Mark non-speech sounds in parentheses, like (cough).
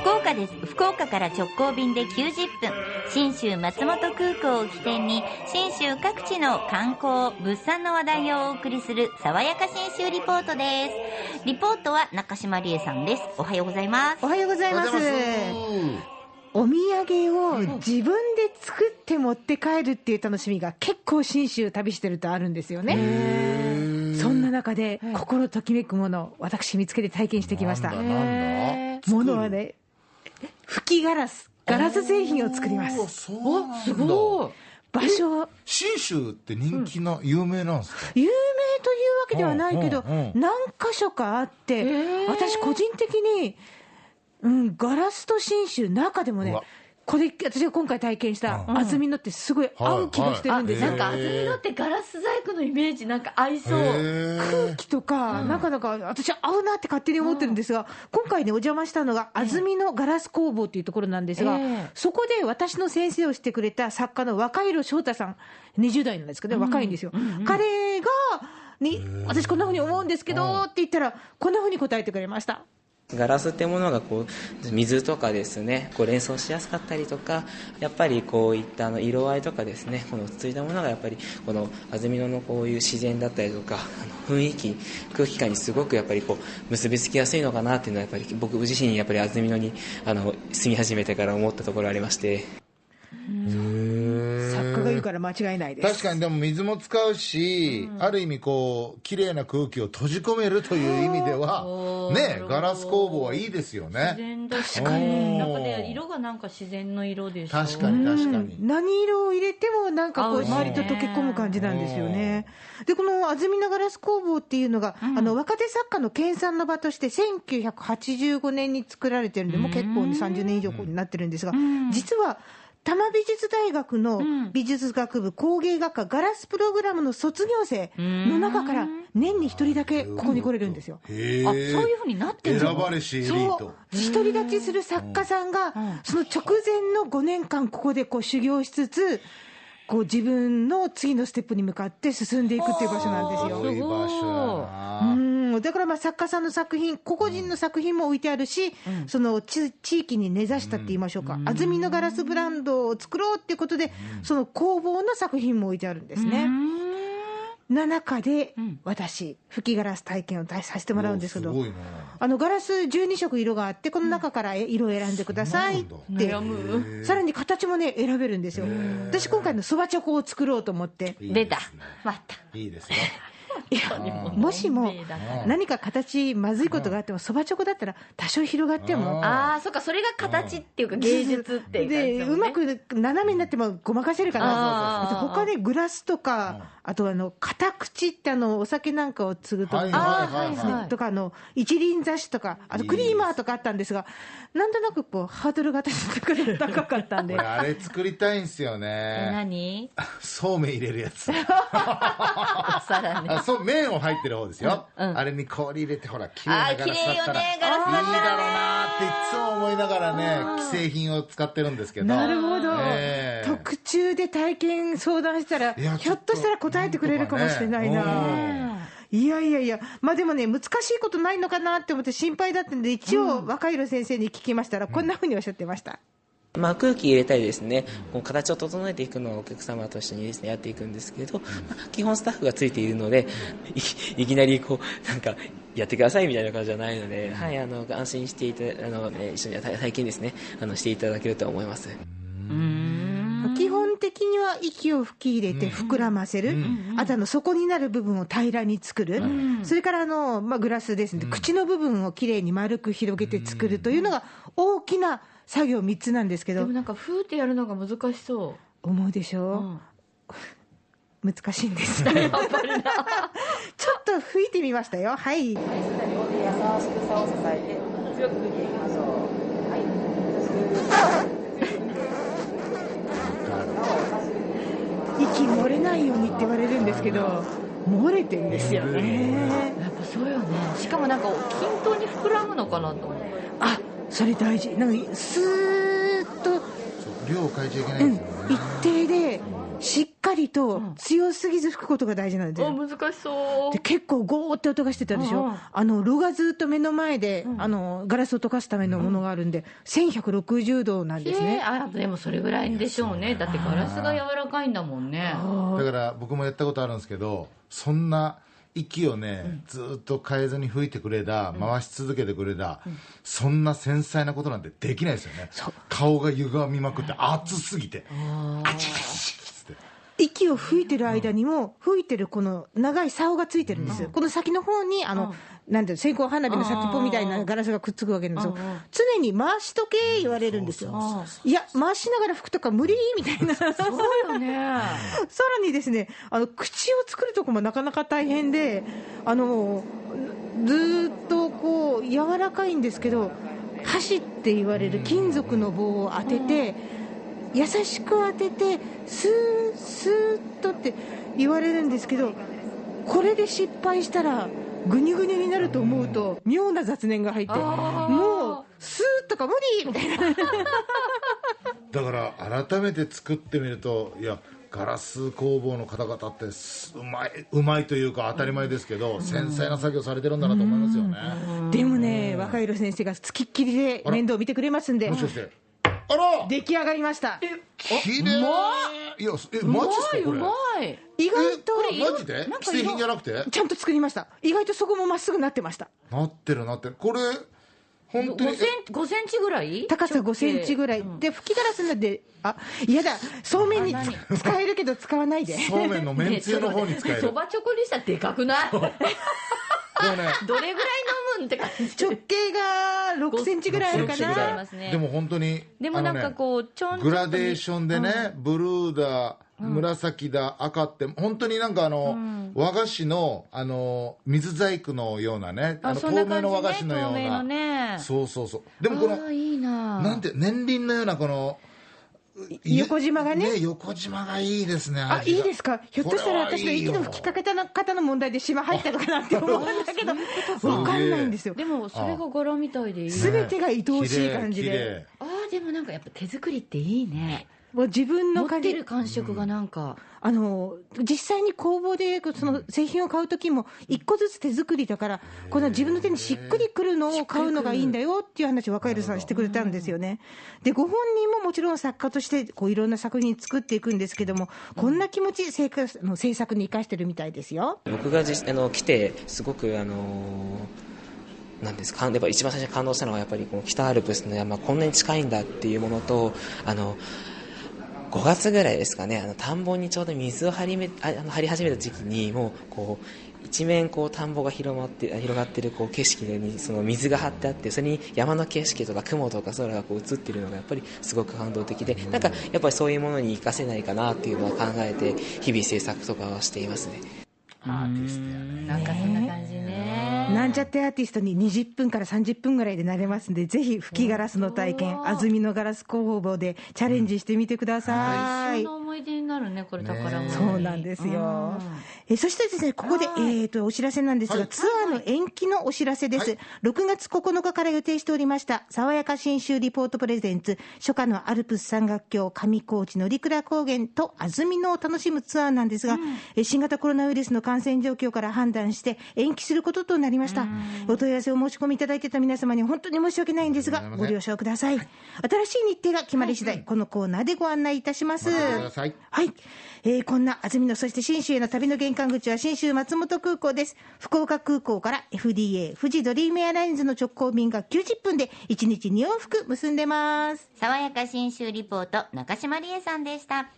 福岡です。福岡から直行便で90分。新州松本空港を起点に、新州各地の観光、物産の話題をお送りする、爽やか新州リポートです。リポートは中島理恵さんです。おはようございます。おはようございます。お土産を自分で作って持って帰るっていう楽しみが結構信州旅してるとあるんですよね。そんな中で心ときめくものを私見つけて体験してきました。ものはね、吹きガラス、ガラス製品を作ります。おそうなんだ。すごい。場所、信州って人気な、有名なんですか？有名というわけではないけどうんうんう、ん。何箇所かあって、私個人的に、うん、ガラスと信州、中でもねこれ、私が今回体験したうん。安曇野ってすごい合う気がしてるんですよ。なんか安曇野ってガラス細工のイメージなんか合いそう空気とか、なかなか私は合うなって勝手に思ってるんですが、今回ね、お邪魔したのが、安曇野ガラス工房っていうところなんですが、ええ。そこで私の先生をしてくれた作家の若色翔太さん、20代なんですけどね、若いんですよ。彼が、に、私こんなふうに思うんですけど、って言ったら、こんなふうに答えてくれました。ガラスってものがこう水とかですねこう連想しやすかったりとかやっぱりこういったあの色合いとかですねこの落ち着いたものがやっぱりこの安曇野のこういう自然だったりとかあの雰囲気空気感にすごくやっぱりこう結びつきやすいのかなっていうのはやっぱり僕自身やっぱり安曇野にあの住み始めてから思ったところありまして。から間違いないです。確かにでも水も使うし、ある意味こう綺麗な空気を閉じ込めるという意味ではねガラス工房はいいですよ自ね。然だし、確かに。なんかね、色がなんか自然の色でしょ。確かに確かに、何色を入れてもなんかこう周りと溶け込む感じなんですよね。でこの安曇野ガラス工房っていうのが、あの若手作家の研鑽の場として1985年に作られてるんで、もう結構ね30年以上になってるんですが、実は多摩美術大学の美術学部工芸学科ガラスプログラムの卒業生の中から年に一人だけここに来れるんですよ。あ、そういうふうになってるの？選ばれしエリーそトう。独り立ちする作家さんが、その直前の5年間、ここでこう修行しつつ、こう自分の次のステップに向かって進んでいくっていう場所なんですよ。すごうん。だからまあ作家さんの作品、個々人の作品も置いてあるし、その地地域に根ざしたって言いましょうか、安曇野ガラスブランドを作ろうっていうことで、その工房の作品も置いてあるんですね。な中で、私、吹きガラス体験をさせてもらうんですけどおすごいな、あのガラス12色色があって、この中から色を選んでくださいって、さらに形もね、選べるんですよ。私、今回のそばチョコを作ろうと思って、出た。また。いいですよいや、もしも何か形、まずいことがあっても、そばチョコだったら多少広がっても、ああ、そっか、それが形っていうか芸術っていうで、うんまく斜めになってもごまかせるかなあー他ね、グラスとか、あとあの、片口ってあの、お酒なんかを継ぐときに、はいはいはいはい。とか、あの、一輪挿しとか、あとクリーマーとかあったんですが、なんとなくこう、ハードルが高かったんで。あれ作りたいんすよえね何？(laughs) そうめん入れるやつ。お皿ね。あそう麺を入ってる方ですよ、うんうん。あれに氷入れてほら綺麗なガラスだったら。いいだろうなっていつも思いながらね既製品を使ってるんですけど。なるほど、ええ。特注で体験相談したら、ひょっとしたら答えてくれるかもしれないな。ねいやいやいや、まあでもね、難しいことないのかなって思って心配だったんで、一応、若色先生に聞きましたら、こんなふうにおっしゃってました。まあ、空気入れたりですね、こう形を整えていくのをお客様と一緒にですね、やっていくんですけど、まあ基本スタッフがついているので、い (laughs) いきなりこう、なんか、やってくださいみたいな感じじゃないので、はい、あの、安心していたあの、ね、一緒に体体験ですね、あの、していただけると思います。基本的には息を吹き入れて膨らませる、あとあの底になる部分を平らに作る、それからあの、まあ、グラスですね、口の部分をきれいに丸く広げて作るというのが大きな作業3つなんですけどでも、なんかふーってやるのが難しそ思うでしう、ょ、難しいんです。ちょっと吹いてみましたよ。はい。優しく差を支えて、強く振っていきましょう。はい。息漏れないようにって言われるんですけど、漏れてんですよね。やっぱそうよねしかもなんか均等に膨らむのかなと思ってあ、それ大事。なんか、スーッと、量を変えちゃいけないうんんですよね、一定で、しっかりりと強すぎず吹くことが大事なんですよ。お難しそう。で結構ゴーって音がしてたでしょ、うんうん。あの炉がずっと目の前で、あのガラスを溶かすためのものがあるんで、1160度なんですえね。ー、あでもそれぐらいでしょうね。だってガラスが柔らかいんだもんね。だから僕もやったことあるんですけどそんな息をね、ずーっと変えずに吹いてくれだ、回し続けてくれだ、そんな繊細なことなんてできないですよね。顔が歪みまくって熱すぎて。あちちちつって。息を吹いてる間にも、吹いてるこの長い竿がついてるんです、この先の方にあの、なんていうの線香花火の先っぽみたいなガラスがくっつくわけなんですよ、常に回しとけ言われるんですよ、いや、回しながら吹くとか無理みたいな、さらそうよね。(laughs) にですね、あの口を作るとこもなかなか大変で、あのずーっとこう柔らかいんですけど、箸って言われる金属の棒を当てて、優しく当てて、スースーっとって言われるんですけど、これで失敗したら、ぐにゅぐにゅになると思うと、妙な雑念が入って、もう、スーッとか無理みたいな。(laughs) だから改めて作ってみるといやガラス工房の方々ってすうまいうまいというか当たり前ですけど、繊細な作業されてるんだなと思いますよね、でもね、若色先生がつきっきりで面倒を見てくれますんでも、しかして出来上がりました。綺麗い。やえうマまいうジっすかこれ。まい。意外と、えマジで？既製品じゃなくて？ちゃんと作りました。意外とそこもまっすぐなってました。なってるなってる。これ本当に5セン5センチぐらい？高さ5センチぐらい。で、吹きガラスなんで、あ、嫌だ。そうめんにあ何？つ使えるけど使わないで。そうめんのめんつゆの方に使える。そばチョコにしたらでかくない？(laughs) どれぐらいって感じ。直径が6センチぐらいあるか6センチぐらいありな。ますね。でも本当にでもなんかこうちょんグラデーションでね、ブルーだ紫だ赤って本当になんかあの、和菓子のあの水細工のようなねあの透明の和菓子のような、ね。そうそうそう。でもこのいいな。なんて年輪のようなこの横縞がね。横縞がいいですねあ、いいですか？ひょっとしたら私の息の吹きかけたの方の問題で島入ったのかなって思うんだけど、(laughs) わかんないんですよ。でもそれが柄みたいでいいすべてが愛おしい感じで。ああでもなんかやっぱ手作りっていいねもう自分の持ってる感触がなんか、あの実際に工房でその製品を買うときも、一個ずつ手作りだから、この自分の手にしっくりくるのを買うのがいいんだよっていう話を若入さんしてくれたんですよね。で、ご本人ももちろん作家としてこういろんな作品作っていくんですけども、こんな気持ち、制作の制作に生かしてるみたいですよ。僕が実あの来てすごくあのなんですかやっぱ一番最初に感動したのはやっぱりこの北アルプスの山こんなに近いんだっていうものとあの5月ぐらいですかね。あの田んぼにちょうど水を張りめああの張り始めた時期にもうこう一面こう田んぼが広まって広がってるこう景色にその水が張ってあってそれに山の景色とか雲とか空がこう映ってるのがやっぱりすごく感動的でなんかやっぱりそういうものに活かせないかなっていうのは考えて日々制作とかはしていますね。アーティストやねなんかそんな感じねなんちゃってアーティストに20分から30分ぐらいでなれますんで、ぜひ吹きガラスの体験、安曇野ガラス工房でチャレンジしてみてください。一生の思い出になるねこれ宝物そうなんですよ。えそしてですね、ここで、えっ、と、お知らせなんですが、はい。ツアーの延期のお知らせです。6月9日から予定しておりました、爽やか新州リポートプレゼンツ、初夏のアルプス山岳橋上高地のリクラ高原と安曇野を楽しむツアーなんですが、え新型コロナウイルスの感染状況から判断して延期することとなりました。お問い合わせを申し込みいただいてた皆様に本当に申し訳ないんですが、ご了承ください。新しい日程が決まり次第、このコーナーでご案内いたします。さいはい。えーこんな安曇野、そして信州への旅の玄関口は信州松本空港です。福岡空港から FDA、富士ドリームエアラインズの直行便が90分で1日2往復結んでます。爽やか新州リポート中島理恵さんでした